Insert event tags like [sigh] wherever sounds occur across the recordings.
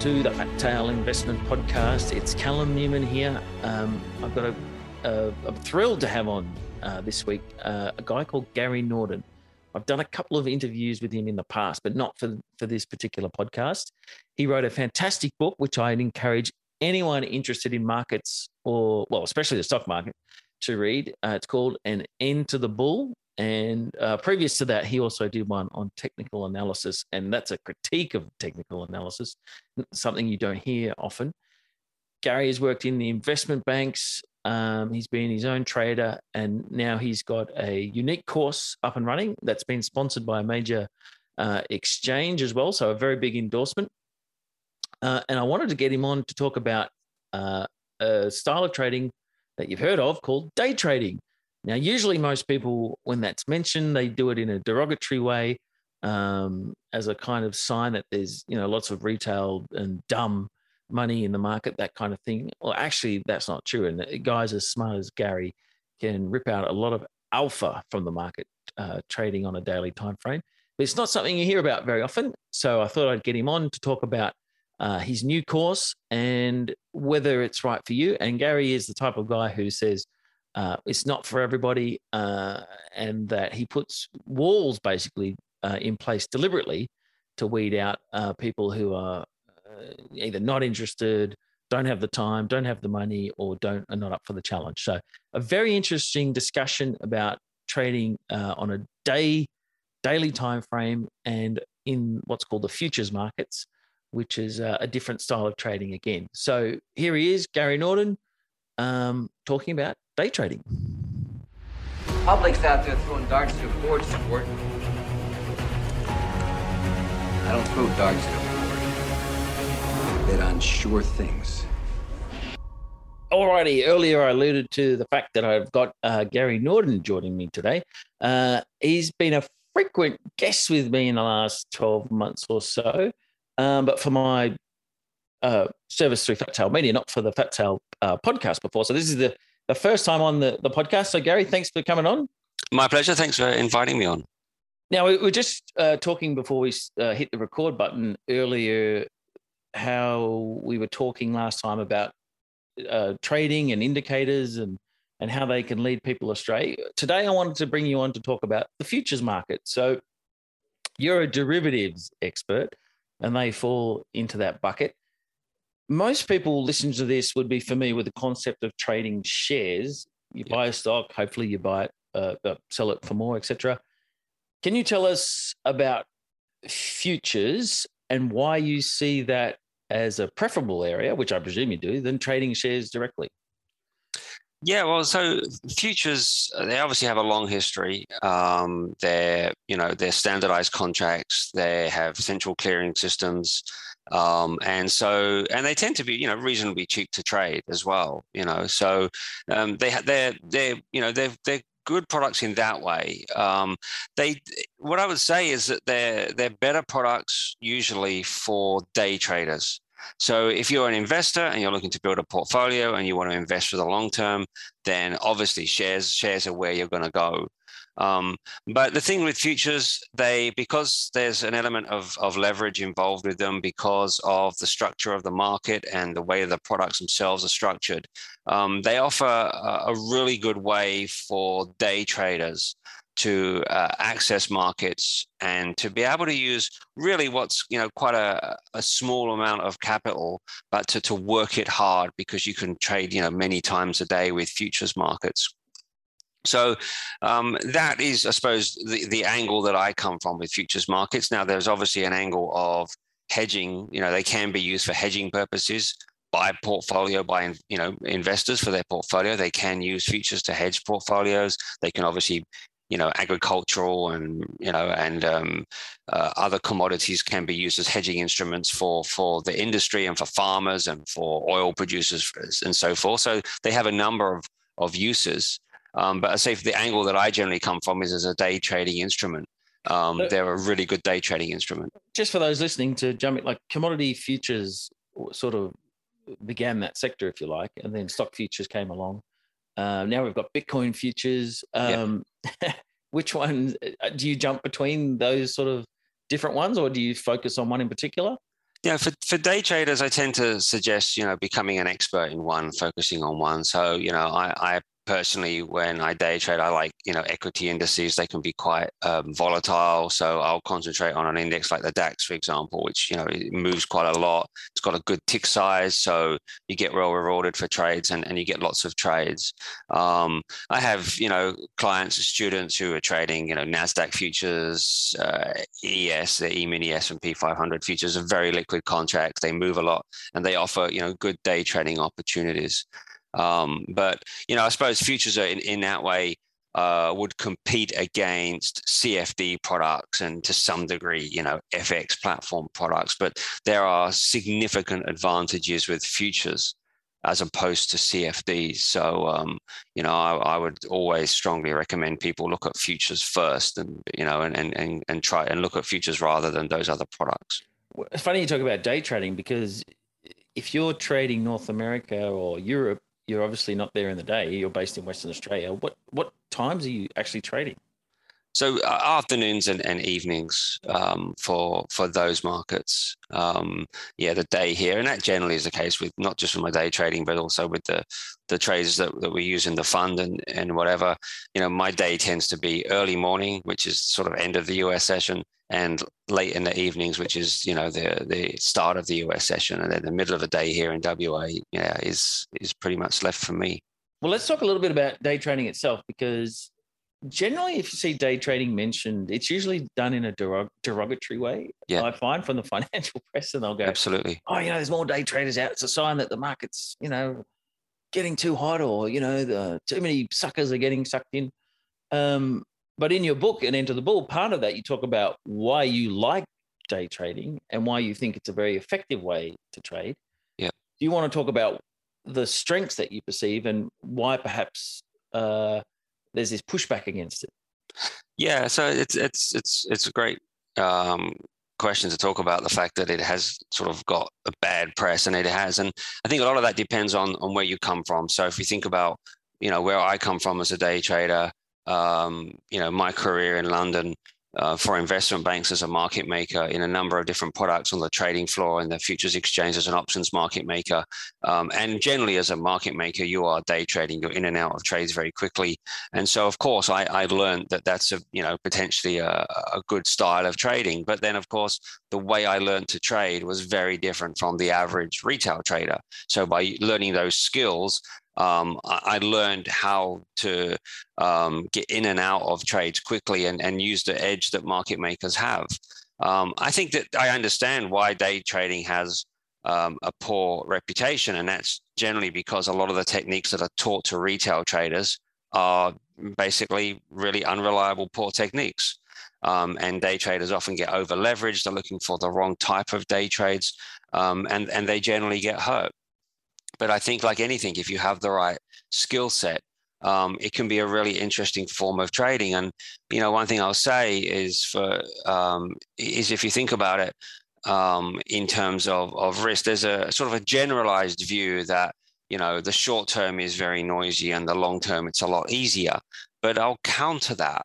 to the Fat Tail Investment Podcast. It's Callum Newman here. Um, I've got a, a, I'm thrilled to have on uh, this week uh, a guy called Gary Norden. I've done a couple of interviews with him in the past, but not for, for this particular podcast. He wrote a fantastic book, which I'd encourage anyone interested in markets or, well, especially the stock market, to read. Uh, it's called An End to the Bull and uh, previous to that, he also did one on technical analysis, and that's a critique of technical analysis, something you don't hear often. Gary has worked in the investment banks. Um, he's been his own trader, and now he's got a unique course up and running that's been sponsored by a major uh, exchange as well. So, a very big endorsement. Uh, and I wanted to get him on to talk about uh, a style of trading that you've heard of called day trading. Now, usually, most people, when that's mentioned, they do it in a derogatory way um, as a kind of sign that there's, you know, lots of retail and dumb money in the market, that kind of thing. Well, actually, that's not true. And guys as smart as Gary can rip out a lot of alpha from the market uh, trading on a daily time frame. But it's not something you hear about very often. So I thought I'd get him on to talk about uh, his new course and whether it's right for you. And Gary is the type of guy who says, uh, it's not for everybody, uh, and that he puts walls basically uh, in place deliberately to weed out uh, people who are uh, either not interested, don't have the time, don't have the money, or don't are not up for the challenge. So, a very interesting discussion about trading uh, on a day, daily time frame, and in what's called the futures markets, which is a different style of trading again. So here he is, Gary Norden, um, talking about day trading. Public's out there throwing darts a board support. I don't throw darts a board. Bet on sure things. Alrighty, earlier I alluded to the fact that I've got uh, Gary Norden joining me today. Uh, he's been a frequent guest with me in the last 12 months or so. Um, but for my uh, service through Fat Tail Media, not for the Fat Tail uh, podcast before. So this is the the first time on the, the podcast. So, Gary, thanks for coming on. My pleasure. Thanks for inviting me on. Now, we were just uh, talking before we uh, hit the record button earlier how we were talking last time about uh, trading and indicators and and how they can lead people astray. Today, I wanted to bring you on to talk about the futures market. So, you're a derivatives expert, and they fall into that bucket most people listening to this would be familiar with the concept of trading shares. You buy a stock, hopefully you buy it, uh, uh sell it for more, etc. Can you tell us about futures and why you see that as a preferable area, which I presume you do, than trading shares directly? Yeah, well, so futures they obviously have a long history. Um, they're you know they're standardized contracts. They have central clearing systems. Um, and so, and they tend to be, you know, reasonably cheap to trade as well, you know. So um, they they're they're you know they're they're good products in that way. Um, they what I would say is that they're they're better products usually for day traders. So if you're an investor and you're looking to build a portfolio and you want to invest for the long term, then obviously shares shares are where you're going to go. Um, but the thing with futures, they because there's an element of, of leverage involved with them because of the structure of the market and the way the products themselves are structured, um, they offer a, a, really good way for day traders to uh, access markets and to be able to use really what's you know quite a, a small amount of capital but to, to work it hard because you can trade you know many times a day with futures markets so um, that is, I suppose, the, the angle that I come from with futures markets. Now, there's obviously an angle of hedging. You know, they can be used for hedging purposes by portfolio by you know investors for their portfolio. They can use futures to hedge portfolios. They can obviously you know agricultural and you know and um, uh, other commodities can be used as hedging instruments for for the industry and for farmers and for oil producers and so forth. So they have a number of of uses. Um, but I say for the angle that I generally come from is as a day trading instrument. Um, they're a really good day trading instrument. Just for those listening to jump like commodity futures sort of began that sector, if you like, and then stock futures came along. Uh, now we've got Bitcoin futures. Um, yep. [laughs] which one uh, do you jump between those sort of different ones, or do you focus on one in particular? Yeah, for, for day traders, I tend to suggest, you know, becoming an expert in one, focusing on one. So, you know, I, I personally, when I day trade, I like, you know, equity indices. They can be quite um, volatile. So I'll concentrate on an index like the DAX, for example, which, you know, it moves quite a lot. It's got a good tick size. So you get well rewarded for trades and, and you get lots of trades. Um, I have, you know, clients students who are trading, you know, NASDAQ futures, uh, ES, the E-mini S&P 500 futures are very liquid contracts. They move a lot and they offer, you know, good day trading opportunities. Um, but you know, I suppose futures are in, in that way uh, would compete against CFD products and to some degree, you know, FX platform products. But there are significant advantages with futures as opposed to CFDs. So, um, you know, I, I, would always strongly recommend people look at futures first and, you know, and, and, and try and look at futures rather than those other products. It's funny you talk about day trading because if you're trading North America or Europe, you're obviously not there in the day. You're based in Western Australia. What what times are you actually trading? So uh, afternoons and, and evenings um, for for those markets. Um, yeah, the day here, and that generally is the case with not just with my day trading, but also with the the trades that, that we use in the fund and and whatever. You know, my day tends to be early morning, which is sort of end of the US session, and late in the evenings, which is you know the the start of the US session, and then the middle of the day here in WA, yeah, is is pretty much left for me. Well, let's talk a little bit about day trading itself because generally, if you see day trading mentioned, it's usually done in a derog- derogatory way. Yeah. I find from the financial [laughs] press, and they'll go, absolutely. Oh, you know, there's more day traders out. It's a sign that the market's you know getting too hot, or you know, the too many suckers are getting sucked in. Um, but in your book An End to the Bull, part of that you talk about why you like day trading and why you think it's a very effective way to trade. Yeah. Do you want to talk about the strengths that you perceive and why perhaps uh, there's this pushback against it? Yeah, so it's it's it's it's a great um, question to talk about the fact that it has sort of got a bad press, and it has, and I think a lot of that depends on on where you come from. So if you think about you know where I come from as a day trader, um, you know, my career in London uh, for investment banks as a market maker in a number of different products on the trading floor and the futures exchange as an options market maker. Um, and generally, as a market maker, you are day trading. You're in and out of trades very quickly. And so, of course, I, I learned that that's a you know potentially a, a good style of trading. But then, of course, the way I learned to trade was very different from the average retail trader. So by learning those skills, um, I, learned how to um, get in and out of trades quickly and, and use the edge that market makers have. Um, I think that I understand why day trading has um, a poor reputation, and that's generally because a lot of the techniques that are taught to retail traders are basically really unreliable, poor techniques. Um, and day traders often get over leveraged. They're looking for the wrong type of day trades, um, and and they generally get hurt. But I think, like anything, if you have the right skill set, um, it can be a really interesting form of trading. And you know, one thing I'll say is for um, is if you think about it um, in terms of of risk, there's a sort of a generalized view that you know the short term is very noisy and the long term it's a lot easier. But I'll counter that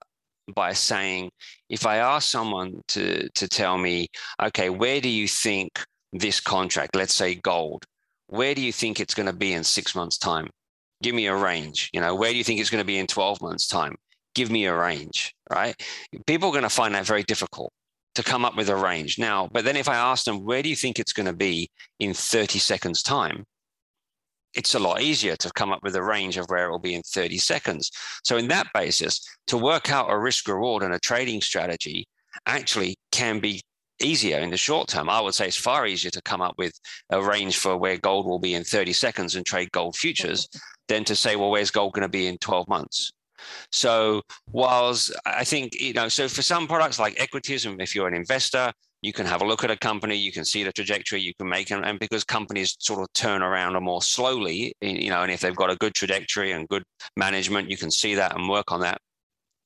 by saying, if I ask someone to to tell me, okay, where do you think this contract, let's say gold, where do you think it's going to be in six months' time? Give me a range. You know, where do you think it's going to be in 12 months' time? Give me a range, right? People are going to find that very difficult to come up with a range. Now, but then if I ask them, where do you think it's going to be in 30 seconds' time? It's a lot easier to come up with a range of where it will be in 30 seconds. So, in that basis, to work out a risk reward and a trading strategy actually can be easier in the short term. I would say it's far easier to come up with a range for where gold will be in 30 seconds and trade gold futures [laughs] than to say, well, where's gold going to be in 12 months? So, whilst I think, you know, so for some products like equities, and if you're an investor, you can have a look at a company, you can see the trajectory you can make, and, and because companies sort of turn around more slowly, you know, and if they've got a good trajectory and good management, you can see that and work on that.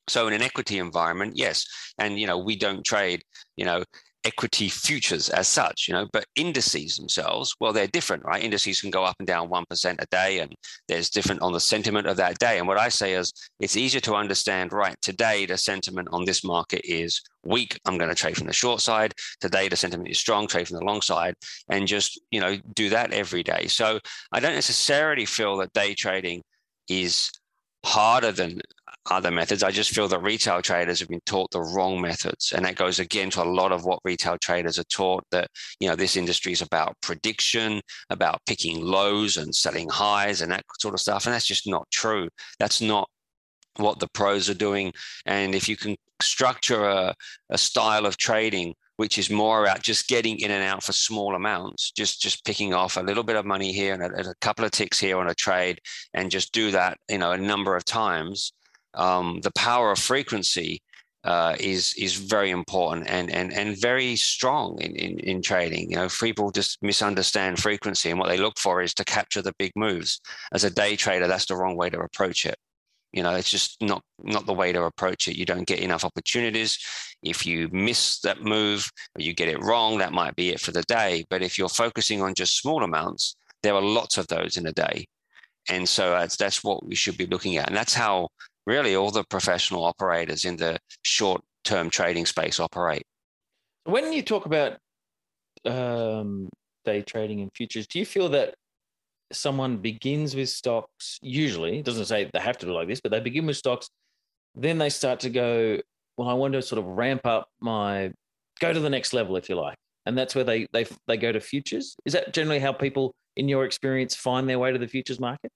So in an equity environment, yes, and you know we don't trade, you know, equity futures as such, you know, but indices themselves, well, they're different, right? Indices can go up and down 1% a day, and there's different on the sentiment of that day. And what I say is it's easier to understand, right, today the sentiment on this market is weak. I'm going to trade from the short side. Today the sentiment is strong, trade from the long side, and just, you know, do that every day. So I don't necessarily feel that day trading is harder than other methods. I just feel that retail traders have been taught the wrong methods. And that goes again to a lot of what retail traders are taught that, you know, this industry is about prediction, about picking lows and selling highs and that sort of stuff. And that's just not true. That's not what the pros are doing. And if you can structure a, a style of trading which is more about just getting in and out for small amounts, just just picking off a little bit of money here and a, a couple of ticks here on a trade, and just do that, you know, a number of times. Um, the power of frequency uh, is is very important and and and very strong in, in in trading. You know, people just misunderstand frequency, and what they look for is to capture the big moves. As a day trader, that's the wrong way to approach it. You know, it's just not not the way to approach it. You don't get enough opportunities. If you miss that move or you get it wrong, that might be it for the day. But if you're focusing on just small amounts, there are lots of those in a day. And so that's, that's what we should be looking at. And that's how really all the professional operators in the short term trading space operate. When you talk about um, day trading and futures, do you feel that someone begins with stocks, usually, it doesn't say they have to do like this, but they begin with stocks, then they start to go, well, I want to sort of ramp up my, go to the next level, if you like. And that's where they they they go to futures. Is that generally how people, in your experience, find their way to the futures market?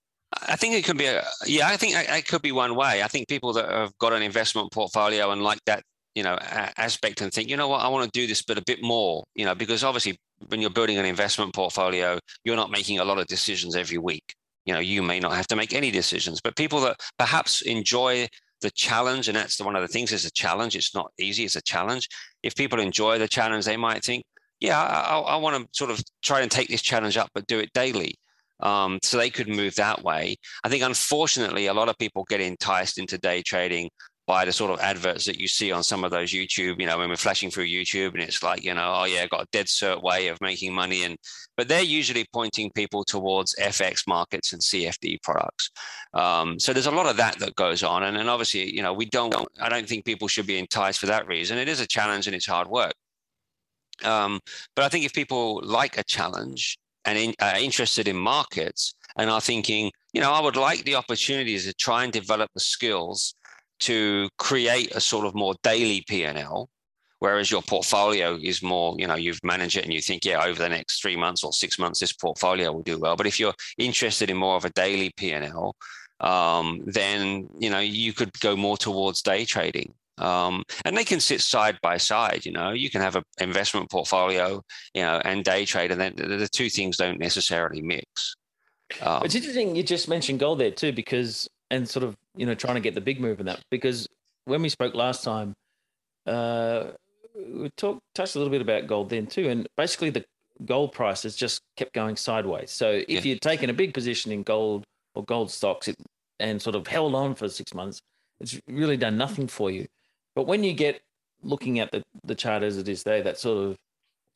I think it could be a yeah. I think it could be one way. I think people that have got an investment portfolio and like that you know aspect and think you know what I want to do this but a bit more you know because obviously when you're building an investment portfolio, you're not making a lot of decisions every week. You know, you may not have to make any decisions, but people that perhaps enjoy the challenge, and that's one of the things is a challenge. It's not easy; it's a challenge. If people enjoy the challenge, they might think, "Yeah, I, I want to sort of try and take this challenge up, but do it daily." Um, so they could move that way. I think, unfortunately, a lot of people get enticed into day trading by the sort of adverts that you see on some of those YouTube, you know, when we're flashing through YouTube and it's like, you know, oh yeah, got a dead cert way of making money. And but they're usually pointing people towards FX markets and CFD products. Um, so there's a lot of that that goes on. And then obviously, you know, we don't I don't think people should be enticed for that reason. It is a challenge and it's hard work. Um, but I think if people like a challenge and in, are interested in markets and are thinking, you know, I would like the opportunities to try and develop the skills to create a sort of more daily P&L, whereas your portfolio is more, you know, you've managed it and you think, yeah, over the next three months or six months, this portfolio will do well. But if you're interested in more of a daily P&L, um, then, you know, you could go more towards day trading. Um, and they can sit side by side. You know, you can have an investment portfolio, you know, and day trade, and then the, two things don't necessarily mix. Um, it's interesting you just mentioned gold there too, because and sort of you know trying to get the big move in that because when we spoke last time, uh, we talked touched a little bit about gold then too, and basically the gold price has just kept going sideways. So if yeah. you're taking a big position in gold or gold stocks it, and sort of held on for six months, it's really done nothing for you. But when you get looking at the, the chart as it is there, that sort of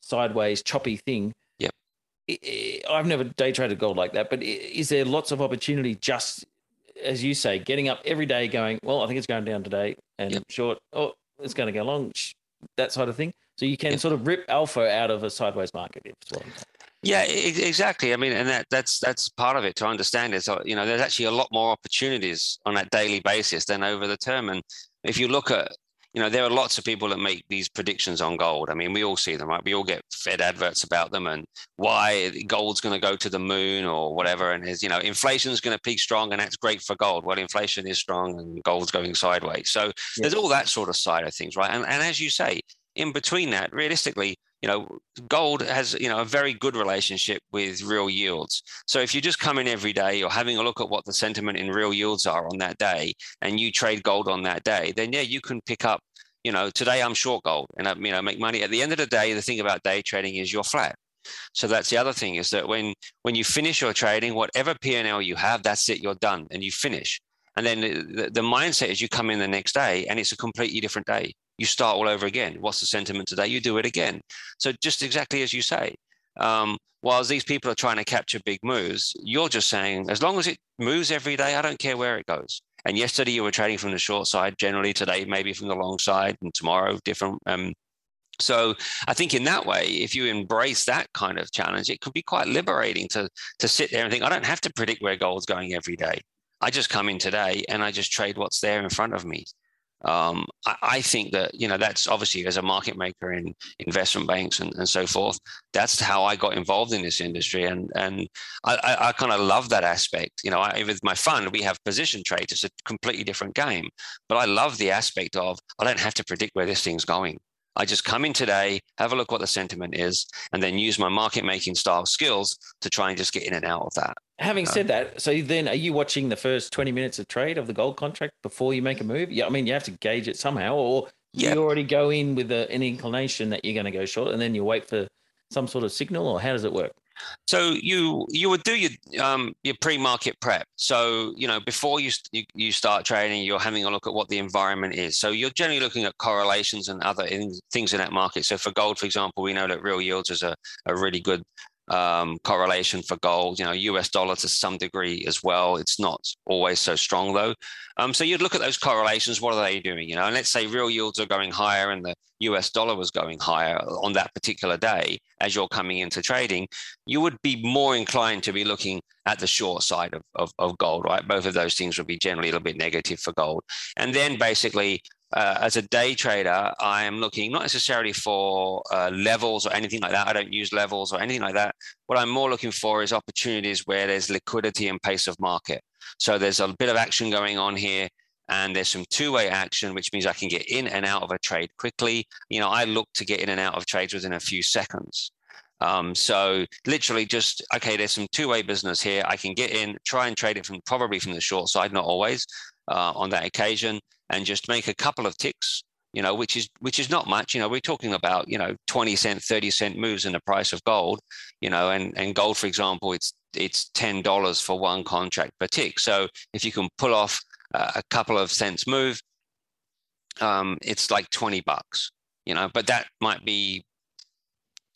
sideways choppy thing. Yep. I've never day traded gold like that, but is there lots of opportunity just as you say, getting up every day, going, well, I think it's going down today, and yep. short, oh, it's going to go long, that sort of thing. So you can yep. sort of rip alpha out of a sideways market. If yeah, exactly. I mean, and that that's that's part of it to understand is uh, you know there's actually a lot more opportunities on that daily basis than over the term. And if you look at you know, there are lots of people that make these predictions on gold. I mean, we all see them, right? We all get fed adverts about them and why gold's going to go to the moon or whatever. And is, you know, inflation's going to peak strong and that's great for gold. Well, inflation is strong and gold's going sideways. So yeah. there's all that sort of side of things, right? And, and as you say, in between that, realistically, you know, gold has, you know, a very good relationship with real yields. So if you just come in every day, you're having a look at what the sentiment in real yields are on that day, and you trade gold on that day, then yeah, you can pick up, you know, today I'm short gold and I, you know, make money. At the end of the day, the thing about day trading is you're flat. So that's the other thing is that when when you finish your trading, whatever P&L you have, that's it, you're done and you finish. And then the, the mindset is you come in the next day and it's a completely different day you start all over again. What's the sentiment today? You do it again. So just exactly as you say. Um, whilst these people are trying to capture big moves, you're just saying, as long as it moves every day, I don't care where it goes. And yesterday you were trading from the short side, generally today maybe from the long side, and tomorrow different. Um, so I think in that way, if you embrace that kind of challenge, it could be quite liberating to to sit there and think, I don't have to predict where gold's going every day. I just come in today and I just trade what's there in front of me. Um, I, I, think that you know that's obviously as a market maker in investment banks and, and so forth. That's how I got involved in this industry, and and I, I, kind of love that aspect. You know, I, with my fund, we have position trades. It's a completely different game, but I love the aspect of I don't have to predict where this thing's going. I just come in today, have a look what the sentiment is, and then use my market making style skills to try and just get in and out of that. Having said that, so then are you watching the first 20 minutes of trade of the gold contract before you make a move? Yeah, I mean, you have to gauge it somehow, or you already go in with a, an inclination that you're going to go short and then you wait for some sort of signal, or how does it work? So you you would do your um, your pre-market prep. So you know before you, you, you start trading, you're having a look at what the environment is. So you're generally looking at correlations and other in, things in that market. So for gold, for example, we know that real yields is a, a really good um, correlation for gold. You know, US dollar to some degree as well. It's not always so strong though. Um, so you'd look at those correlations. What are they doing? You know, and let's say real yields are going higher and the US dollar was going higher on that particular day as you're coming into trading. You would be more inclined to be looking at the short side of, of, of gold, right? Both of those things would be generally a little bit negative for gold. And then basically uh, as a day trader, I am looking not necessarily for uh, levels or anything like that. I don't use levels or anything like that. What I'm more looking for is opportunities where there's liquidity and pace of market. So there's a bit of action going on here, and there's some two-way action, which means I can get in and out of a trade quickly. You know, I look to get in and out of trades within a few seconds. Um, so literally just okay, there's some two-way business here. I can get in, try and trade it from probably from the short side, not always uh, on that occasion and just make a couple of ticks you know which is which is not much you know we're talking about you know 20 cent 30 cent moves in the price of gold you know and and gold for example it's it's $10 for one contract per tick. So if you can pull off uh, a couple of cents move um, it's like 20 bucks you know but that might be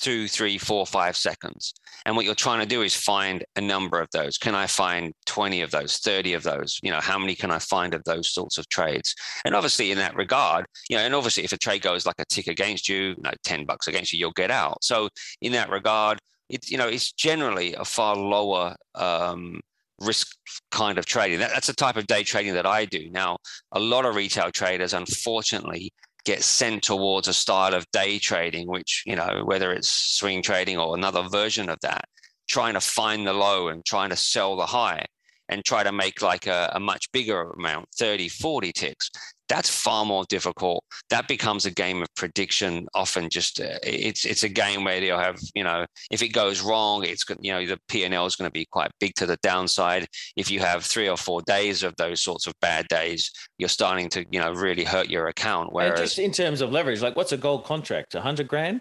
two, three, four, five seconds. And what you're trying to do is find a number of those. Can I find 20 of those, 30 of those? You know, how many can I find of those sorts of trades? And obviously, in that regard, you know, and obviously, if a trade goes like a tick against you, you know, 10 bucks against you, you'll get out. So, in that regard, it's you know, it's generally a far lower um, risk kind of trading. That, that's the type of day trading that I do. Now, a lot of retail traders, unfortunately, get sent towards a style of day trading, which, you know, whether it's swing trading or another version of that, trying to find the low and trying to sell the high and try to make like a, a much bigger amount, 30, 40 ticks that's far more difficult. That becomes a game of prediction. Often, just uh, it's it's a game where you'll have you know if it goes wrong, it's you know the P and L is going to be quite big to the downside. If you have three or four days of those sorts of bad days, you're starting to you know really hurt your account. Whereas, and just in terms of leverage, like what's a gold contract? A hundred grand?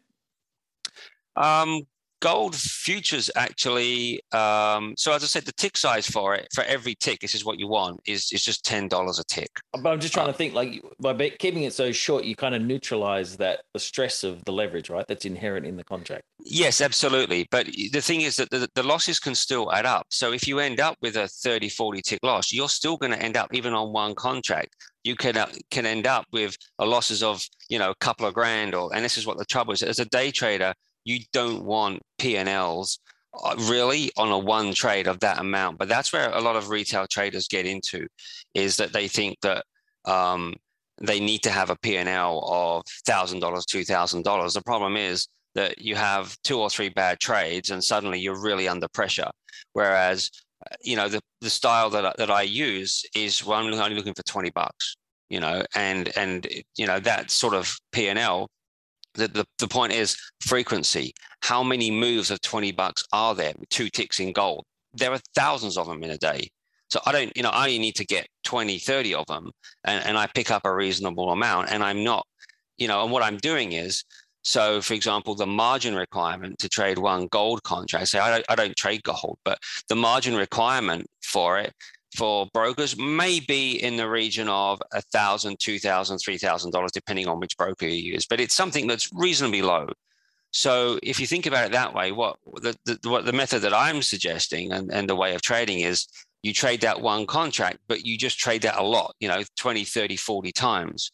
Um, gold futures actually um, so as i said the tick size for it for every tick this is what you want is is just $10 a tick. But i'm just trying uh, to think like by keeping it so short you kind of neutralize that the stress of the leverage right that's inherent in the contract. Yes absolutely. But the thing is that the, the losses can still add up. So if you end up with a 30 40 tick loss you're still going to end up even on one contract you can uh, can end up with a losses of you know a couple of grand or and this is what the trouble is as a day trader you don't want P&Ls uh, really on a one trade of that amount. But that's where a lot of retail traders get into is that they think that um, they need to have a P&L of $1,000, $2,000. The problem is that you have two or three bad trades and suddenly you're really under pressure. Whereas, uh, you know, the, the style that, that I use is well, I'm only looking for 20 bucks, you know, and, and, you know, that sort of P&L the, the, the point is frequency. How many moves of 20 bucks are there with two ticks in gold? There are thousands of them in a day. So I don't, you know, I only need to get 20, 30 of them and, and I pick up a reasonable amount. And I'm not, you know, and what I'm doing is, so for example, the margin requirement to trade one gold contract, say I don't, I don't trade gold, but the margin requirement for it for brokers may be in the region of a thousand, two thousand, three thousand dollars, depending on which broker you use. But it's something that's reasonably low. So if you think about it that way, what the, the what the method that I'm suggesting and, and the way of trading is you trade that one contract, but you just trade that a lot, you know, 20, 30, 40 times.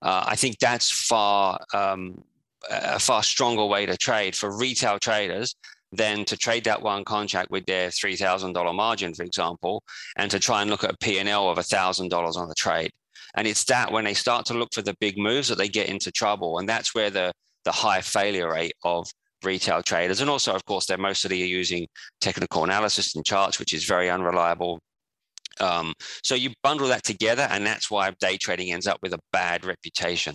Uh, I think that's far um, a far stronger way to trade for retail traders than to trade that one contract with their $3,000 margin, for example, and to try and look at a P&L of $1,000 on the trade. And it's that when they start to look for the big moves that they get into trouble. And that's where the, the high failure rate of retail traders. And also, of course, they're mostly using technical analysis and charts, which is very unreliable. Um, so you bundle that together, and that's why day trading ends up with a bad reputation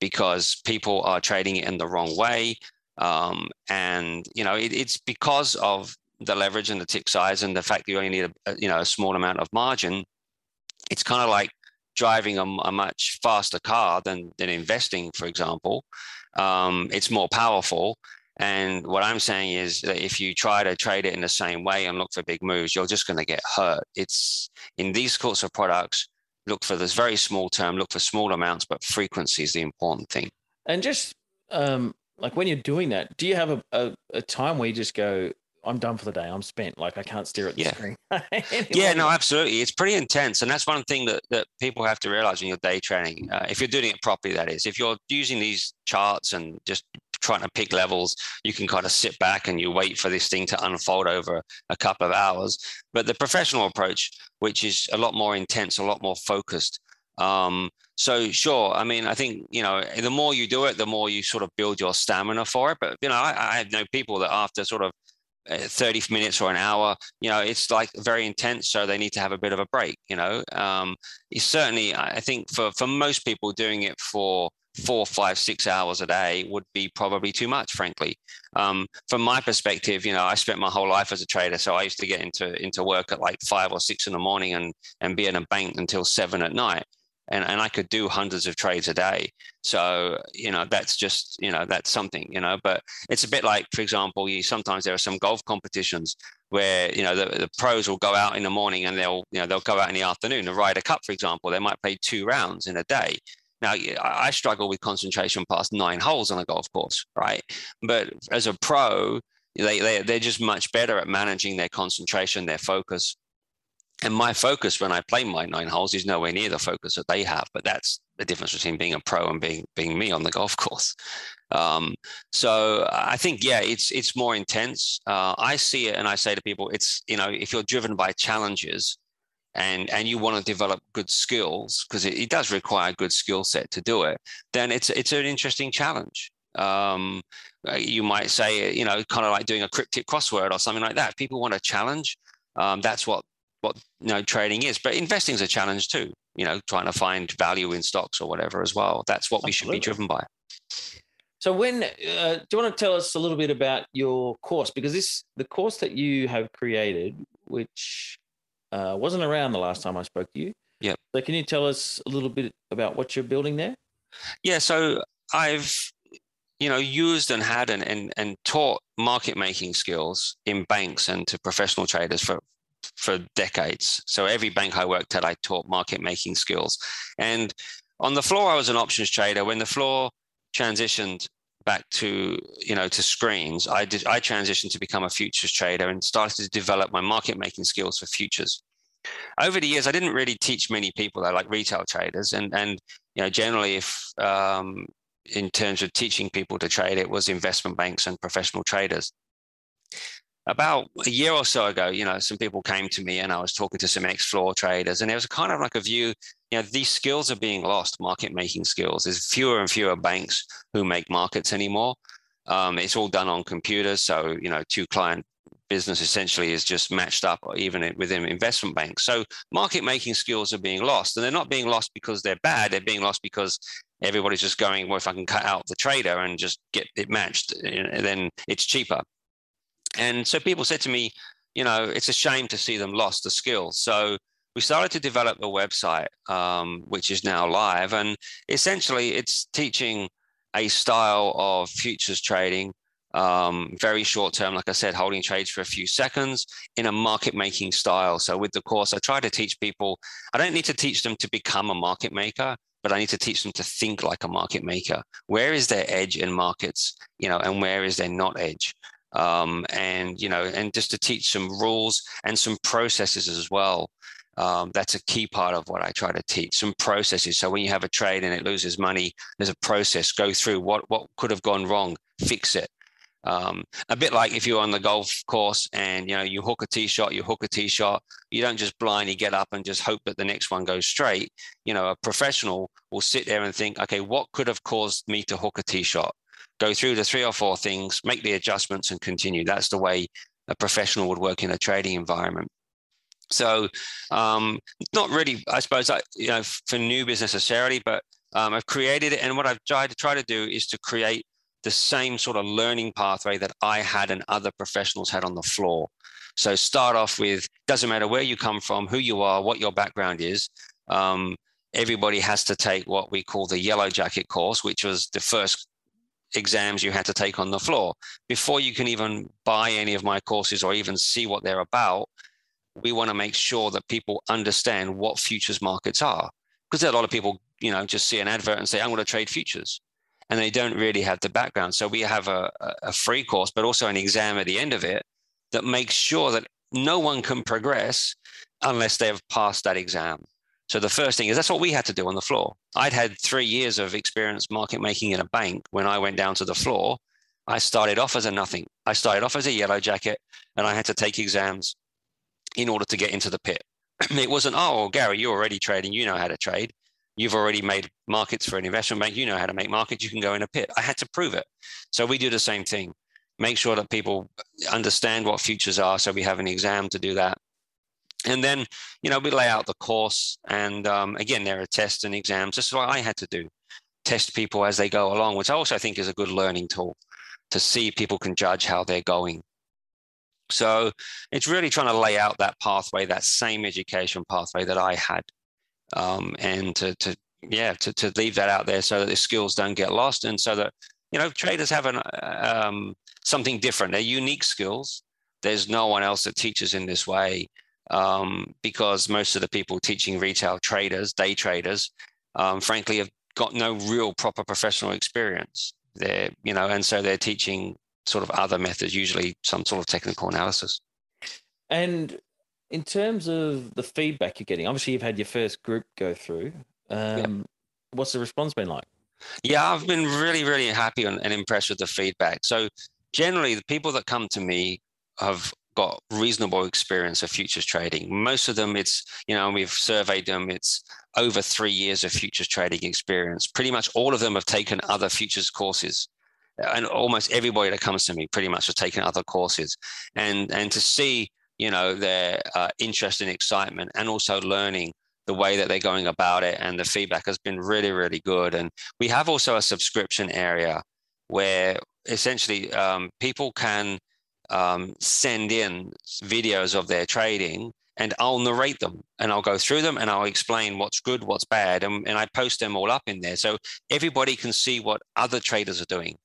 because people are trading it in the wrong way. Um, and you know it, it's because of the leverage and the tick size and the fact that you only need a, you know a small amount of margin. It's kind of like driving a, a, much faster car than than investing, for example. Um, it's more powerful. And what I'm saying is that if you try to trade it in the same way and look for big moves, you're just going to get hurt. It's in these sorts of products, look for this very small term, look for small amounts, but frequency is the important thing. And just um, like when you're doing that, do you have a, a, a, time where you just go, I'm done for the day. I'm spent. Like I can't stare at the yeah. screen. [laughs] yeah, no, absolutely. It's pretty intense, and that's one thing that that people have to realize when you're day trading. Uh, if you're doing it properly, that is. If you're using these charts and just trying to pick levels, you can kind of sit back and you wait for this thing to unfold over a couple of hours. But the professional approach, which is a lot more intense, a lot more focused, um, so sure, I mean, I think you know, the more you do it, the more you sort of build your stamina for it. But you know, I, I know people that after sort of uh, 30 minutes or an hour, you know, it's like very intense, so they need to have a bit of a break. You know, um, it's certainly, I think, for for most people, doing it for four, five, six hours a day would be probably too much, frankly. Um, from my perspective, you know, I spent my whole life as a trader, so I used to get into into work at like five or six in the morning and and be in a bank until seven at night and, and I could do hundreds of trades a day. So, you know, that's just, you know, that's something, you know, but it's a bit like, for example, you sometimes there are some golf competitions where, you know, the, the pros will go out in the morning and they'll, you know, they'll go out in the afternoon. The Ryder Cup, for example, they might play two rounds in a day. Now, I struggle with concentration past nine holes on a golf course, right? But as a pro, they, they, they're just much better at managing their concentration, their focus, and my focus when I play my nine holes is nowhere near the focus that they have. But that's the difference between being a pro and being being me on the [laughs] golf course. Um, so I think yeah, it's it's more intense. Uh, I see it and I say to people, it's you know if you're driven by challenges and and you want to develop good skills because it, it, does require a good skill set to do it, then it's it's an interesting challenge. Um, uh, you might say you know kind of like doing a cryptic crossword or something like that. People want a challenge. Um, that's what what you know trading is. But investing is a challenge too. You know, trying to find value in stocks or whatever as well. That's what we should be driven by. So when uh, do you want to tell us a little bit about your course because this the course that you have created, which uh, wasn't around the last time I spoke to you. Yeah. So can you tell us a little bit about what you're building there? Yeah. So I've you know used and had and and, and taught market making skills in banks and to professional traders for for decades. So every bank I worked at, I taught market making skills. And on the floor, I was an options trader. When the floor transitioned back to you know to screens, I did I transitioned to become a futures trader and started to develop my market making skills for futures. Over the years, I didn't really teach many people that like retail traders, and and you know generally if um, in terms of teaching people to trade, it was investment banks and professional traders about a year or so ago, you know, some people came to me and I was talking to some ex floor traders, and there was kind of like a view, you know, these skills are being lost, market making skills. There's fewer and fewer banks who make markets anymore. Um, it's all done on computers. So, you know, two client business essentially is just matched up even within investment banks. So market making skills are being lost and they're not being lost because they're bad. They're being lost because everybody's just going, well, if I can cut out the trader and just get it matched, then it's cheaper. And so people said to me, you know, it's a shame to see them lost the skills. So we started to develop a website, um, which is now live. And essentially, it's teaching a style of futures trading um, very short term, like I said, holding trades for a few seconds in a market making style. So with the course, I try to teach people, I don't need to teach them to become a market maker, but I need to teach them to think like a market maker. Where is their edge in markets, you know, and where is their not edge? Um, and, you know, and just to teach some rules and some processes as well. Um, that's a key part of what I try to teach some processes. So when you have a trade and it loses money, there's a process. Go through what what could have gone wrong, fix it. Um, a bit like if you're on the golf course and you know you hook a tee shot, you hook a tee shot. You don't just blindly get up and just hope that the next one goes straight. You know, a professional will sit there and think, okay, what could have caused me to hook a tee shot? Go through the three or four things, make the adjustments, and continue. That's the way a professional would work in a trading environment. So, um, not really, I suppose, you know, for newbies necessarily, but um, I've created it, and what I've tried to try to do is to create the same sort of learning pathway that I had and other professionals had on the floor. So start off with doesn't matter where you come from, who you are, what your background is. Um, everybody has to take what we call the yellow jacket course, which was the first exams you had to take on the floor. Before you can even buy any of my courses or even see what they're about, we want to make sure that people understand what futures markets are. Because a lot of people, you know, just see an advert and say, I'm going to trade futures and they don't really have the background. So we have a, a free course, but also an exam at the end of it that makes sure that no one can progress unless they've passed that exam. So the first thing is that's what we had to do on the floor. I'd had three years of experience market making in a bank. When I went down to the floor, I started off as a nothing. I started off as a yellow jacket and I had to take exams in order to get into the pit. [clears throat] It wasn't, oh, Gary, you're already trading. You know how to trade you've already made markets for an investment bank. You know how to make markets. You can go in a pit. I had to prove it. So we do the same thing. Make sure that people understand what futures are. So we have an exam to do that. And then, you know, we lay out the course. And um, again, there are tests and exams. This is what I had to do test people as they go along, which I also think is a good learning tool to see people can judge how they're going. So it's really trying to lay out that pathway, that same education pathway that I had um, and to, to yeah to, to leave that out there so that the skills don't get lost and so that you know traders have an, um, something different they're unique skills there's no one else that teaches in this way um, because most of the people teaching retail traders day traders um, frankly have got no real proper professional experience they're you know and so they're teaching sort of other methods usually some sort of technical analysis and in terms of the feedback you're getting, obviously you've had your first group go through. Um, What's the response been like? Yeah, I've been really, really happy and, and impressed with the feedback. So generally, the people that come to me have got reasonable experience of futures trading. Most of them, it's, you know, we've surveyed them, it's over three years of futures trading experience. Pretty much all of them have taken other futures courses. And almost everybody that comes to me pretty much has taken other courses. And and to see you know their uh, interest and excitement and also learning the way that they're going about it and the feedback has been really really good and we have also a subscription area where essentially um, people can um, send in videos of their trading and I'll narrate them and I'll go through them and I'll explain what's good, what's bad, and, and I post them all up in there. So everybody can see what other traders are doing.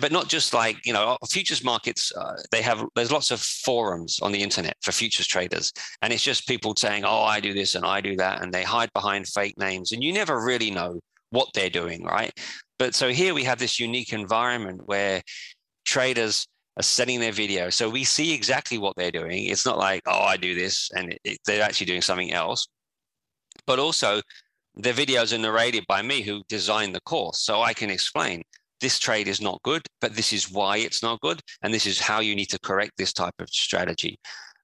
But not just like you know futures markets uh, they have there's lots of forums on the internet for futures traders. And it's just people saying oh i do this and i do that and they hide behind fake names and you never really know what they're doing right? But so here we have this unique environment where traders are setting their video so we see exactly what they're doing it's not like oh i do this and it, it, they're actually doing something else but also the videos are narrated by me who designed the course so i can explain this trade is not good, but this is why it's not good. And this is how you need to correct this type of strategy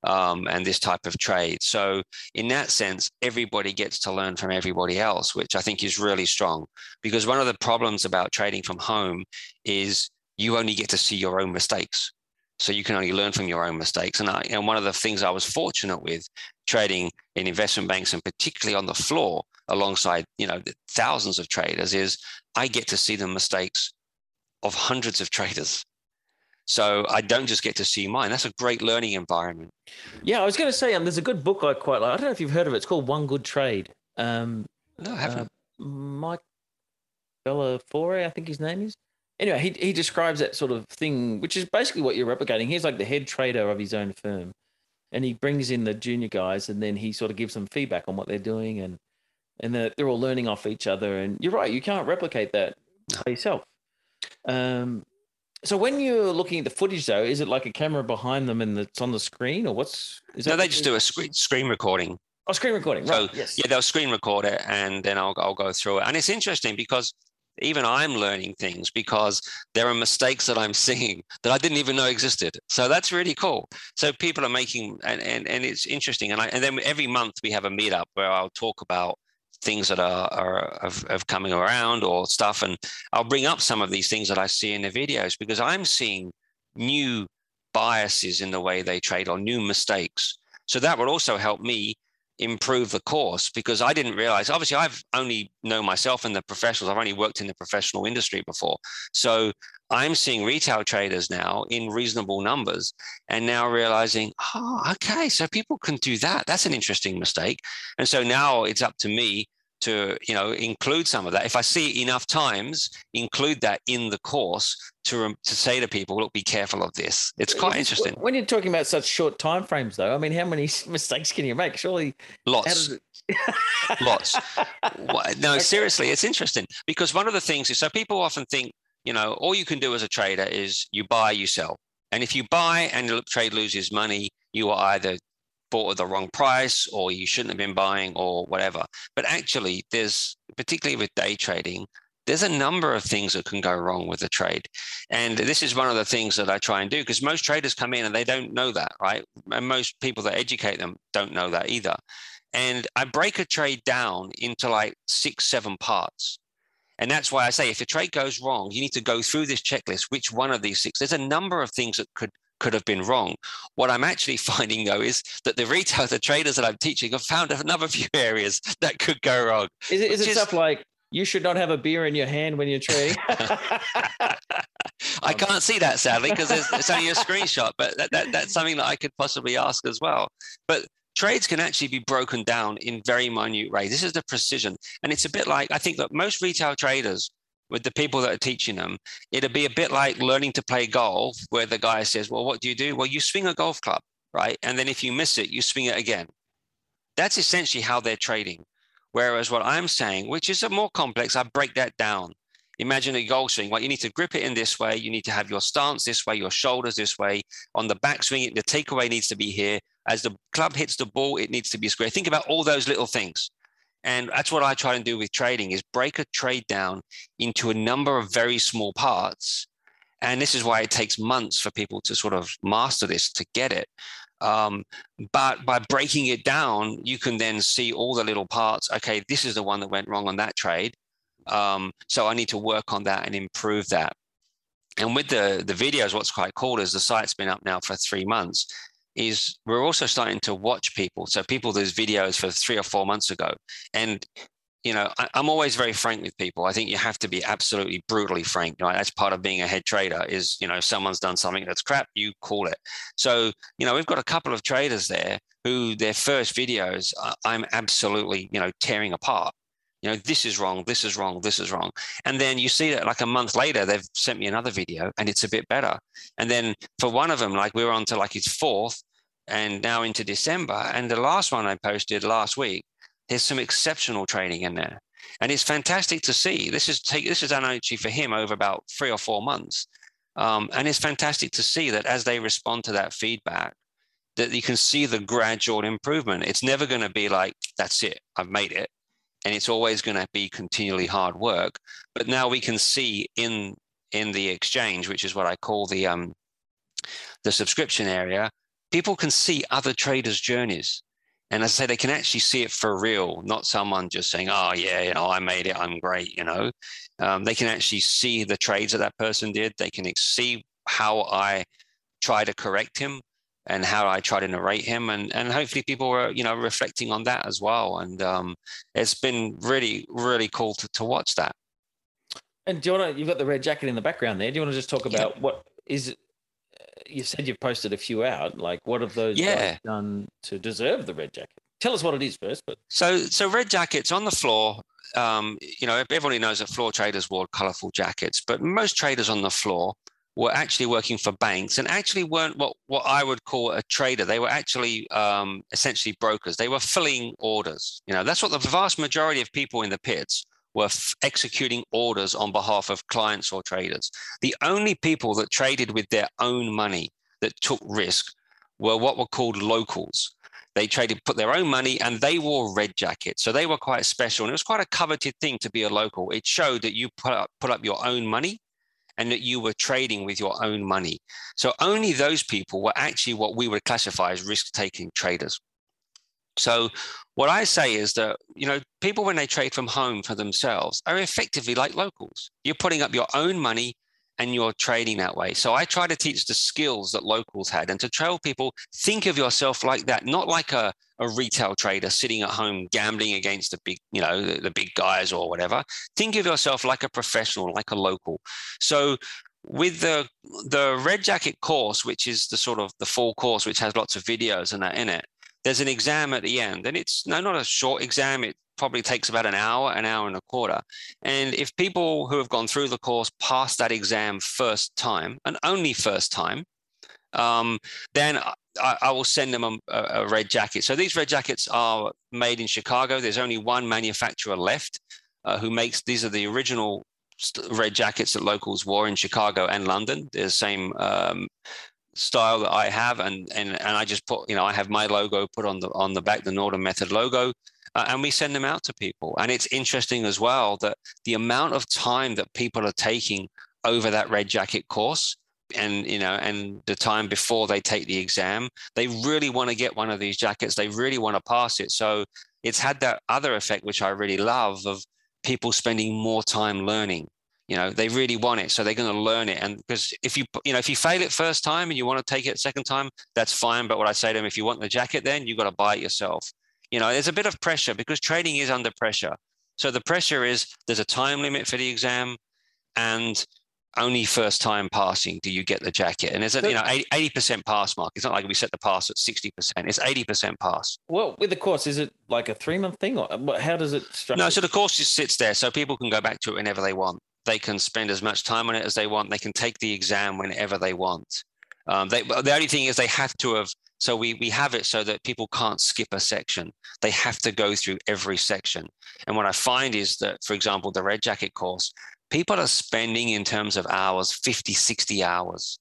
um, and this type of trade. So, in that sense, everybody gets to learn from everybody else, which I think is really strong. Because one of the problems about trading from home is you only get to see your own mistakes. So you can only learn from your own mistakes. And, I, and one of the things I was fortunate with trading in investment banks and particularly on the floor alongside you know thousands of traders is I get to see the mistakes of hundreds of traders. So I don't just get to see mine. That's a great learning environment. Yeah, I was going to say, um, there's a good book I quite like. I don't know if you've heard of it. It's called One Good Trade. Um, no, I haven't. Uh, Mike Bellafiore, I think his name is. Anyway, he he describes that sort of thing, which is basically what you're replicating. He's like the head trader of his own firm, and he brings in the junior guys, and then he sort of gives them feedback on what they're doing, and and they're, they're all learning off each other. And you're right, you can't replicate that by yourself. Um, so when you're looking at the footage, though, is it like a camera behind them and it's on the screen, or what's? Is no, they just do a screen screen recording. Oh, screen recording. Right. So yes. yeah, they'll screen record it, and then I'll I'll go through it. And it's interesting because even I'm learning things because there are mistakes that I'm [laughs] seeing that I didn't even know existed. So that's really cool. So people are making and and, and it's interesting. And I, and then every month we have a meetup where I'll talk about things that are, are of, of coming around or stuff. And I'll bring up some of these things that I see in the videos because I'm seeing new biases in the way they trade or new mistakes. So that would also help me improve the course because I didn't realize obviously I've only know myself and the professionals I've only worked in the professional industry before. So I'm seeing retail traders now in reasonable numbers and now realizing oh okay so people can do that. That's an interesting mistake. And so now it's up to me to you know include some of that. If i see it enough times include that in the course to to say to people look be careful of this. It's quite interesting. when you're talking about such short time frames though i mean how many [laughs] mistakes can you make? Surely lots. [laughs] lots. No seriously it's interesting because one of the things is so people often think you know all you can do as a trader is you buy you sell. And if you buy and the trade loses money you are either bought at the wrong price or you shouldn't have been buying or whatever. But actually, there's particularly with day trading, there's a number of things that can go wrong with the trade. And this is one of the things that I try and do because most traders come in and they don't know that, right? And most people that educate them don't know that either. And I break a trade down into like six, seven parts. And that's why I say if a trade goes wrong, you need to go through this checklist. Which one of these six? There's a number of things that could could have been wrong. What I'm actually [laughs] finding though is that the retail, the traders that I'm teaching have found another [laughs] few areas that could go wrong. Is it, is it is, stuff like you should not have a beer in your hand when you're trading? [laughs] I can't see that sadly because it's only a screenshot, but that, that, that's something that I could possibly ask as well. But trades can actually be broken down in very minute ways. This is the precision. And it's a bit like I think that most retail traders with the people that are teaching them, it'd be a bit like learning to play golf, where the guy says, Well, what do you do? Well, you swing a golf club, right? And then if you miss it, you swing it again. That's essentially how they're trading. Whereas what I'm saying, which is a more complex, I break that down. Imagine a golf swing. Well, you need to grip it in this way. You need to have your stance this way, your shoulders this way. On the back swing, the takeaway needs to be here. As the club hits the ball, it needs to be square. Think about all those little things. And that's what I try and do with trading is break a trade down into a number of very small parts. And this is why it takes months for people to sort of master this to get it. Um, but by breaking it down, you can then see all the little parts. Okay, this is the one that went wrong on that trade. Um, so I need to work on that and improve that. And with the the videos, what's quite cool is the site's been up now for three months, is we're also starting to watch people. So people, there's videos for three or four months ago. And, you know, I, am always very frank with people. I think you have to be absolutely brutally frank. That's part of being a head trader is, you know, if someone's done something that's crap, you call it. So, you know, we've got a couple of traders there who their first videos, I'm absolutely, you know, tearing apart you know this is wrong this is wrong this is wrong and then you see that like a month later they've sent me another video and it's a bit better and then for one of them like we were on to like his fourth and now into December. And the last one I posted last week, there's some exceptional training in there. And it's fantastic to see. This is take this is actually for him over about three or four months. Um, and it's fantastic to see that as they respond to that feedback, that you can see the gradual improvement. It's never going to be like, that's it, I've made it. And it's always going to be continually hard work. But now we can see in in the exchange, which is what I call the um, the subscription area, people can see other traders' journeys. And as I say, they can actually see it for real, not someone just saying, oh, yeah, you know, I made it, I'm great, you know. Um, they can actually see the trades that that person did. They can see how I try to correct him and how I try to narrate him. And, and hopefully people are, you know, reflecting on that as well. And um, it's been really, really cool to, to watch that. And do you want to, you've got the red jacket in the background there. Do you want to just talk about yeah. what is you said you've posted a few out. Like, what have those yeah. done to deserve the red jacket? Tell us what it is first. But so, so red jackets on the floor. um, you know, everybody knows that floor traders wore colorful jackets, but most traders on the floor were actually working for banks and actually weren't what, what I would call a trader. They were actually um, essentially brokers. They were filling orders. You know, that's what the vast majority of people in the pits were f- executing orders on behalf of clients or traders. The only people that traded with their own money that took risk were what were called locals. They traded, put their own money, and they wore red jackets. So they were quite special, and it was quite a coveted thing to be a local. It showed that you put up, put up your own money, and that you were trading with your own money. So only those people were actually what we would classify as risk-taking traders. So what I say is that, you know, people when they trade from home for themselves are effectively like locals. You're putting up your own money and you're trading that way. So I try to teach the skills that locals had and to tell people, think of yourself like that, not like a, a retail trader sitting at home gambling against the big, you know, the, the big guys or whatever. Think of yourself like a professional, like a local. So with the the red jacket course which is the sort of the full course which has lots of videos and that in it there's an exam at the end and it's no not a short exam it probably takes about an hour an hour and a quarter. And if people who have gone through the course pass that exam first time and only first time um, then I, I, will send them a, a, red jacket. So these red jackets are made in chicago. There's only one manufacturer left uh, who makes these are the original red jackets that locals wore in chicago and london. They're the same um, style that I have, and and and I just put you know I have my logo put on the on the back, the Norden Method logo, uh, and we send them out to people. And it's interesting as well that the amount of time that people are taking over that red jacket course and you know and the time before they take the exam they really want to get one of these jackets. They really want to pass it. So it's had that other effect which i really love of people spending more time learning. You know they really want it so they're going to learn it. And because if you you know if you fail it first time and you want to take it second time that's fine. But what i say to them if you want the jacket then you've got to buy it yourself you know there's a bit of pressure because trading is under pressure. So the pressure is there's a time limit for the exam and only first time passing do you get the jacket. And there's a you know 80% pass mark. It's not like we set the pass at 60% it's 80% pass. Well with the course is it like a three month thing or how does it structure? no so the course just sits there. So people can go back to it whenever they want. They can spend as much time on it as they want. They can take the exam whenever they want. Um, they, the only thing is they have to have, so we, we have it so that people can't skip a section. They have to go through every section. And what I find is that, for example, the Red Jacket course, people are spending in terms of hours, 50, 60 hours.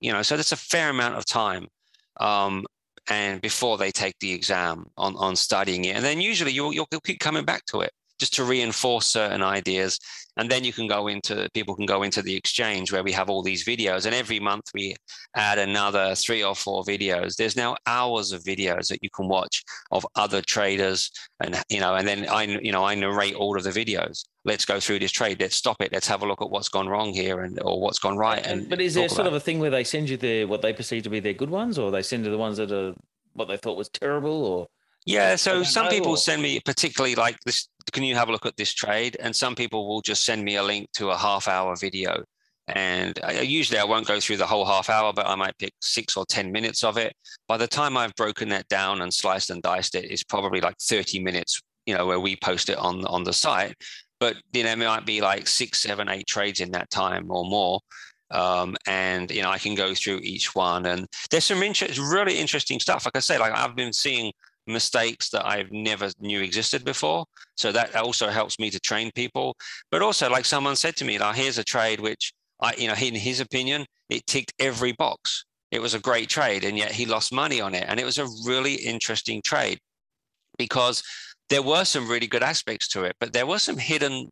You know, so that's a fair amount of time. Um, and before they take the exam on, on studying it. And then usually you'll, you'll keep coming back to it just to reinforce certain ideas and then you can go into people can go into the exchange where we have all these videos. And every month we add another three or four videos. There's now hours of videos that you can watch of other traders and you know and then i you know i narrate all of the videos. Let's go through this trade. Let's stop it. Let's have a look at what's gone wrong here and or what's gone right and but is there sort of a thing where they send you the what they perceive to be their good ones or they send you the ones that are what they thought was terrible or yeah, so some people send me particularly like this. Can you have a look at this trade? And some people will just send me a link to a half hour video. And I, usually I won't go through the whole half hour, but I might pick six or 10 minutes of it. By the time I've broken that down and sliced and diced it, it's probably like 30 minutes, you know, where we post it on, on the site. But, you know, it might be like six, seven, eight trades in that time or more. Um, and you know I can go through each one, and there's some interest, really interesting stuff. Like I say, like I've been seeing mistakes that I've never knew existed before. So that also helps me to train people. But also, like someone said to me, like, here's a trade which I, you know, in his opinion, it ticked every box. It was a great trade, and yet he lost money on it. And it was a really interesting trade because there were some really good aspects to it, but there were some hidden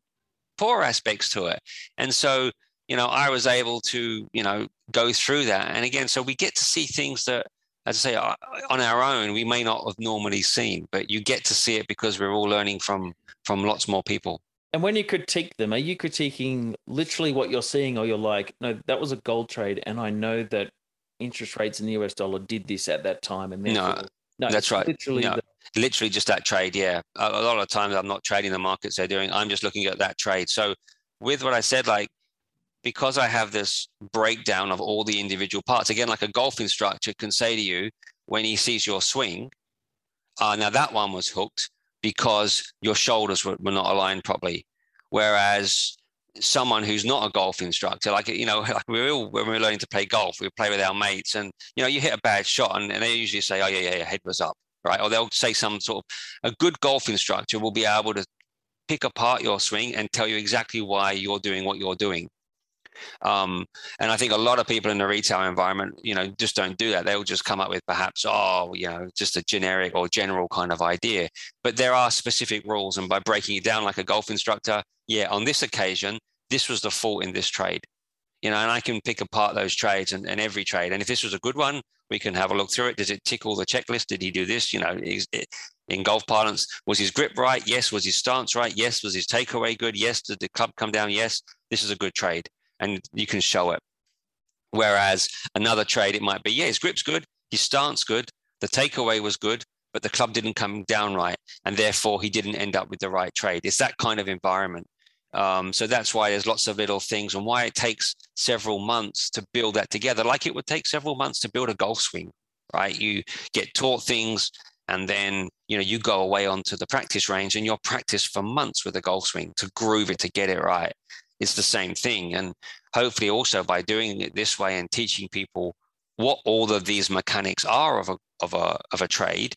poor aspects to it. And so, you know, I was able to, you know, go through that. And again, so we get to see things that as I say, on our own, we may not have normally seen, but you get to see it because we're all learning from from lots more people. And when you critique them, are you critiquing literally what you're seeing, or you're like, no, that was a gold trade, and I know that interest rates in the US dollar did this at that time, and no, no, that's right. Literally, no, the- literally just that trade. Yeah, a, a lot of times I'm not trading the markets they're doing. I'm just looking at that trade. So with what I said, like because I have this breakdown of all the individual parts, again, like a golf instructor can say to you when he sees your swing, uh, now that one was hooked, because your shoulders were, were not aligned properly. Whereas someone who's not a golf instructor, like you know, [laughs] like we all when we're learning to play golf, we play with our mates, and you know, you hit a bad shot, and, and they usually say, "Oh yeah, yeah, yeah, head was up," right? Or they'll say some sort of a good golf instructor will be able to pick apart your swing and tell you exactly why you're doing what you're doing. Um, and I think a lot of people in the retail environment, you know, just don't do that. They'll just come up with perhaps, oh, you know, just a generic or general kind of idea. But there are specific rules. And by breaking it down like a golf instructor, yeah, on this occasion, this was the fault in this trade. You know, and I can pick apart those trades and, and every trade. And if this was a good one, we can have a look through it. Does it tick all the checklist? Did he do this? You know, in golf parlance, was his grip right? Yes. Was his stance right? Yes. Was his takeaway good? Yes. Did the club come down? Yes. This is a good trade and you can show it. Whereas another trade, it might be, yeah, his grip's good, his stance good, the takeaway was good, but the club didn't come down right, and therefore he didn't end up with the right trade. It's that kind of environment. Um, so that's why there's lots of little things, and why it takes several months to build that together. Like it would take several months to build a golf swing, right? You get taught things, and then you know you go away onto the practice range, and you'll practice for months with a golf swing to groove it to get it right it's the same thing. And hopefully, also by doing it this way and teaching people what all of these mechanics are of a of a of a trade,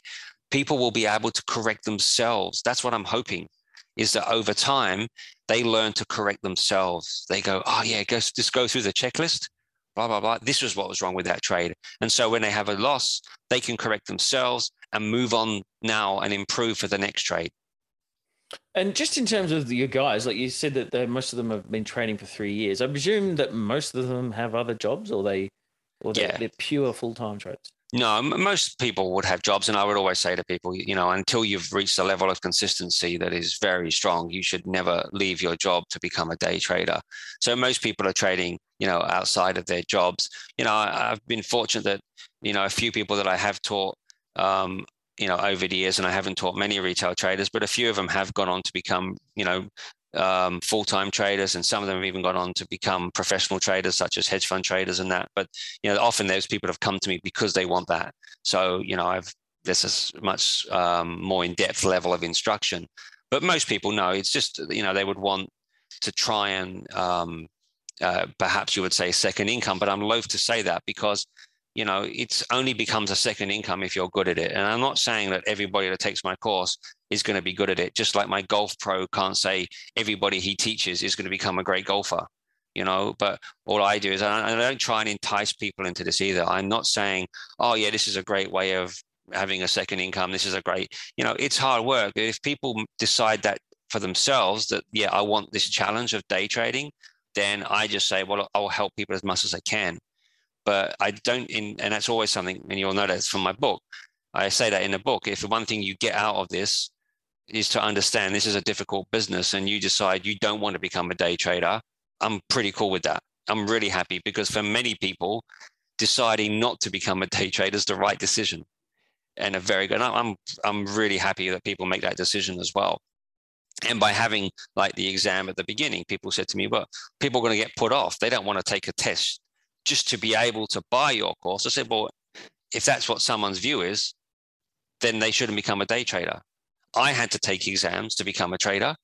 people will be able to correct themselves. That's what I'm hoping. Is that over time they learn to correct themselves. They go, oh yeah, go, just go through the checklist blah blah blah this was what was wrong with that trade and so when they have a loss they can correct themselves and move on now and improve for the next trade and just in terms of your guys, like you said that most of them have been training for three years. I presume that most of them have other jobs, or they, or they're, yeah. they're pure full time trades. No, most people would have jobs, and I would always say to people, you know, until you've reached a level of consistency that is very strong, you should never leave your job to become a day trader. So most people are trading, you know, outside of their jobs. You know, I've been fortunate that, you know, a few people that I have taught um, you know over the years and i haven't taught many retail traders but a few of them have gone on to become you know um, full-time traders and some of them have even gone on to become professional traders such as hedge fund traders and that. But you know often those people have come to me because they want that. So you know i've this a much um, more in-depth level of instruction. But most people know it's just you know they would want to try and um, uh, perhaps you would say second income but i'm loath to say that because you know, it's only becomes a second income if you're good at it. And I'm not saying that everybody that takes my course is going to be good at it. Just like my golf pro can't say everybody he teaches is going to become a great golfer, you know. But all I do is I, I don't try and entice people into this either. I'm not saying, oh yeah, this is a great way of having a second income. This is a great, you know, it's hard work. If people decide that for themselves that yeah, I want this challenge of day trading, then I just say, well, I'll help people as much as I can but I don't in, and that's always something, and you'll know that's from my book. I say that in the book. If the one thing you get out of this is to understand this is a difficult business and you decide you don't want to become a day trader, I'm pretty cool with that. I'm really happy because for many people, deciding not to become a day trader is the right decision and a very good. I'm I'm really happy that people make that decision as well. And by having like the exam at the beginning, people said to me, "Well, people are going to get put off. They don't want to take a test just to be able to buy your course. I said, well, if that's what someone's view is, then they shouldn't become a day trader. I had to take exams to become a trader.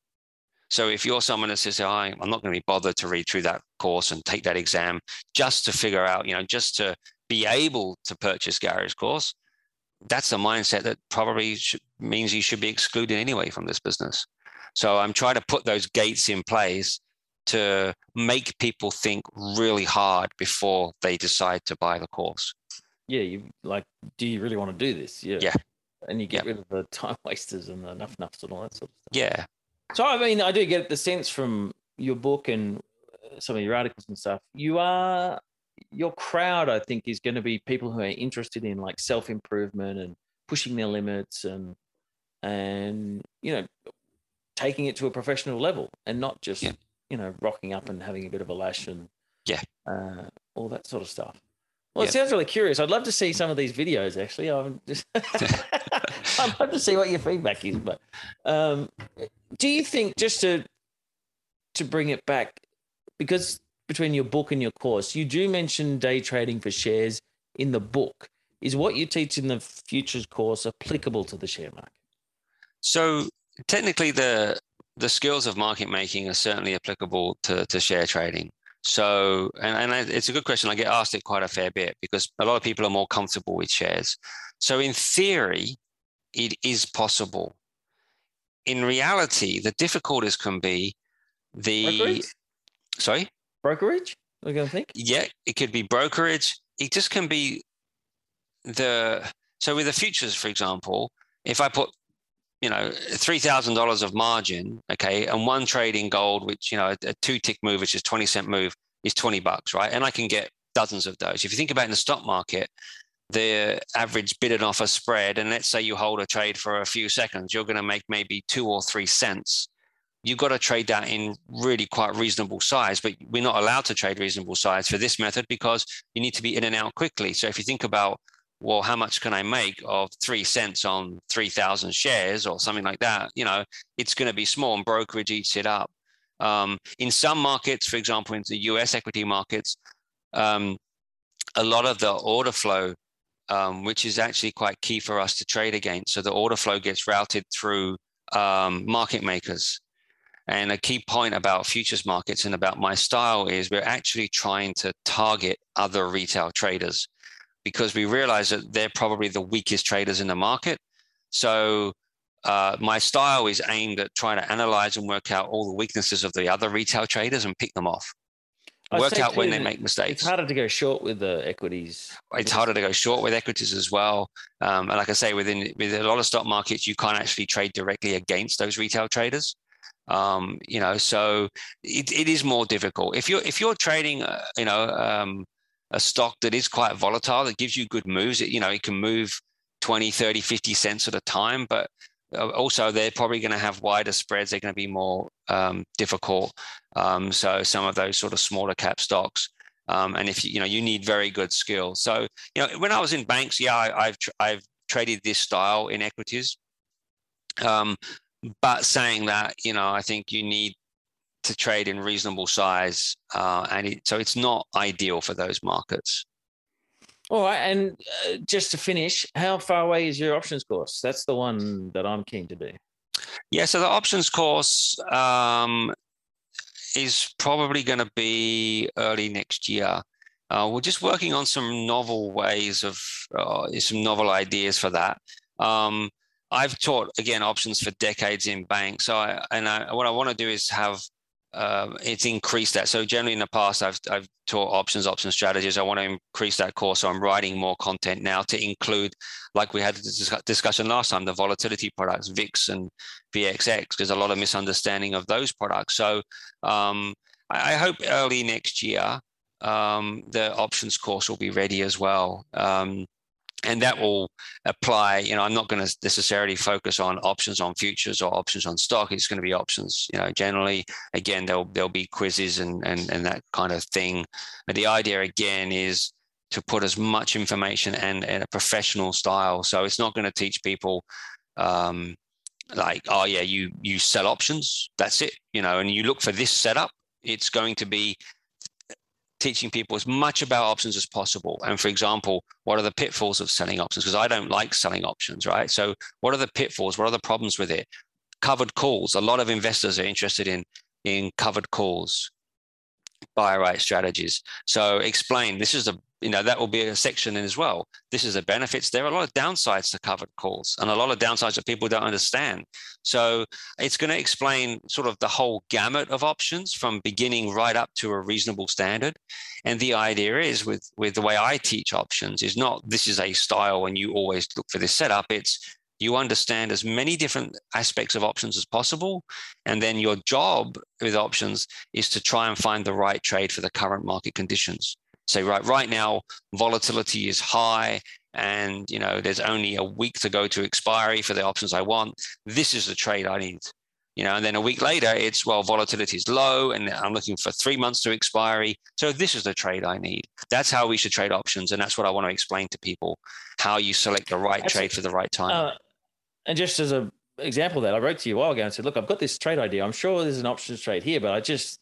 So if you're someone that says, oh, I'm not going to be bothered to read through that course and take that exam just to figure out, you know, just to be able to purchase Gary's course, that's a mindset that probably means you should be excluded anyway from this business. So I'm trying to put those gates in place to make people think really hard before they decide to buy the course. Yeah, you like, do you really want to do this? Yeah. Yeah. And you get yeah. rid of the time [laughs] wasters and the nuff nuffs and all that sort of stuff. Yeah. So I mean, I do get the sense from your book and uh, some of your articles and stuff. You are your crowd, I think, is going to be people who are interested in like self improvement and pushing their limits and and you know taking it to a professional level and not just yeah you know, rocking up and having a bit of a lash and yeah, uh, all that sort of stuff. Well, yeah. it sounds really curious. I'd love to see some of these videos. Actually, I'm just [laughs] I'd love to see what your feedback is. But um, do you think just to to bring it back, because between your book and your course, you do mention day trading for shares in the book. Is what you teach in the futures course applicable to the share market? So technically, the the skills of market making are certainly applicable to, to share trading. So, and, and it's a good question. I get asked it quite a fair bit because a lot of people are more comfortable with shares. So, in theory, it is possible. In reality, the difficulties can be the. Brokerage? Sorry? Brokerage? We're going to think? Yeah, it could be brokerage. It just can be the. So, with the futures, for example, if I put you know, three thousand dollars of margin, okay, and one trade in gold, which you know, a two tick move, which is twenty cent move, is twenty bucks, right? And I can get dozens of those. If you think about in the stock market, the average bid and offer spread, and let's say you hold a trade for a few seconds, you're going to make maybe two or three cents. You've got to trade that in really quite reasonable size, but we're not allowed to trade reasonable size for this method because you need to be in and out quickly. So if you think about well, how much can I make of three cents on 3,000 shares or something like that? You know, it's going to be small and brokerage eats it up. Um, in some markets, for example, in the US equity markets, um, a lot of the order flow, um, which is actually quite key for us to trade against. So the order flow gets routed through um, market makers. And a key point about futures markets and about my style is we're actually trying to target other retail traders because we realize that they're probably the weakest traders in the market. So uh, my style is aimed at trying to analyze and work out all the weaknesses of the other retail traders and pick them off. I'd work out when they make mistakes. It's harder to go short with the equities. It's harder to go short with equities as well. Um, and like I say, within with a lot of stock markets, you can't actually trade directly against those retail traders. Um, you know, so it, it is more difficult. If you're if you're trading, uh, you know, um, a stock that is quite volatile that gives you good moves. It, you know, it can move 20, 30, 50 cents at a time, but uh, also they're probably going to have wider spreads. They're going to be more um, difficult. Um, so some of those sort of smaller cap stocks. Um, and if you, know, you need very good skill. So, you know, when I was in banks, yeah, I, have I've traded this style in equities. Um, but saying that, you know, I think you need to trade in reasonable size, uh, and it, so it's not ideal for those markets. All right, and uh, just to finish, how far away is your options course? That's the one that I'm keen to do. Yeah, so the options course um, is probably going to be early next year. Uh, we're just working on some novel ways of uh, some novel ideas for that. Um, I've taught again options for decades in banks, so I, and I, what I want to do is have uh, it's increased that. So generally in the past, I've I've taught options, option strategies. I want to increase that course. So I'm writing more content now to include, like we had a discussion last time, the volatility products, VIX and VXX. There's a lot of misunderstanding of those products. So um, I, I, hope early next year um, the options course will be ready as well. Um, and that will apply you know i'm not going to necessarily focus on options on futures or options on stock. It's going to be options you know generally. Again there'll there'll be quizzes and and, and that kind of thing. But the idea again is to put as much information and, and a professional style. So it's not going to teach people um, like oh yeah you you sell options. That's it you know and you look for this setup. It's going to be teaching people as much about options as possible. And for example, what are the pitfalls of selling options? Because I don't like selling options, right? So, what are the pitfalls? What are the problems with it? Covered calls. A lot of investors are interested in in covered calls, buy right strategies. So, explain. This is a you know that will be a section in as well. This is the benefits. There are a lot of downsides to covered calls and a lot of downsides that people don't understand. So it's going to explain sort of the whole gamut of options from beginning right up to a reasonable standard. And the idea is with with the way i teach options is not this is a style and you always look for this setup. It's you understand as many different aspects of options as possible. And then your job with options is to try and find the right trade for the current market conditions say right right now volatility is high and you know there's only a week to go to expiry for the options i want. This is the trade i need you know and then a week later it's well volatility is low and i'm looking for three months to expiry. So this is the trade i need. That's how we should trade options and that's what i want to explain to people how you select the right trade for the right time. Uh, and just as a example that i wrote to you a while ago and said look i've got this trade idea. I'm sure there's an options trade here but i just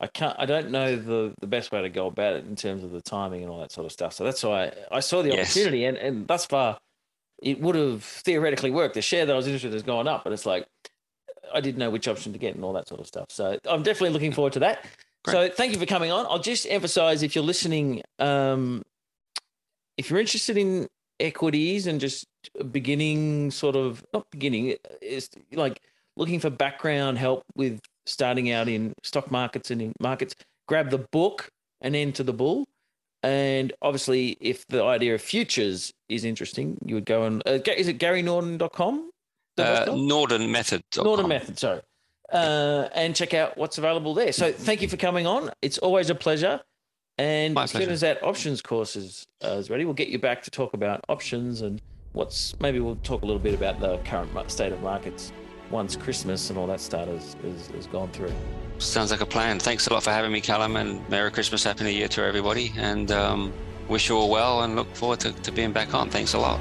I can't. I don't know the the best way to go about it in terms of the timing and all that sort of stuff. So that's why I, I saw the yes. opportunity, and and thus far, it would have theoretically worked. The share that I was interested in has gone up, but it's like I didn't know which option to get and all that sort of stuff. So I'm definitely looking forward to that. Great. So thank you for coming on. I'll just emphasize if you're listening, um, if you're interested in equities and just beginning sort of not beginning is like looking for background help with starting out in stock markets and in markets grab the book An End to the Bull. And obviously if the idea of futures is interesting you would go and uh, is it garynorden.com uh, norden method norden method sorry. Uh, and check out what's available there. So thank you for coming on. It's always a pleasure. And My as pleasure. soon as that options course is, uh, is ready, we'll get you back to talk about options and what's maybe we'll talk a little bit about the current state of markets once Christmas and all that stuff has, is, is gone through. Sounds like a plan. Thanks a lot for having me, Callum, and Merry Christmas, Happy New Year to everybody. And um, wish you all well and look forward to, to being back on. Thanks a lot.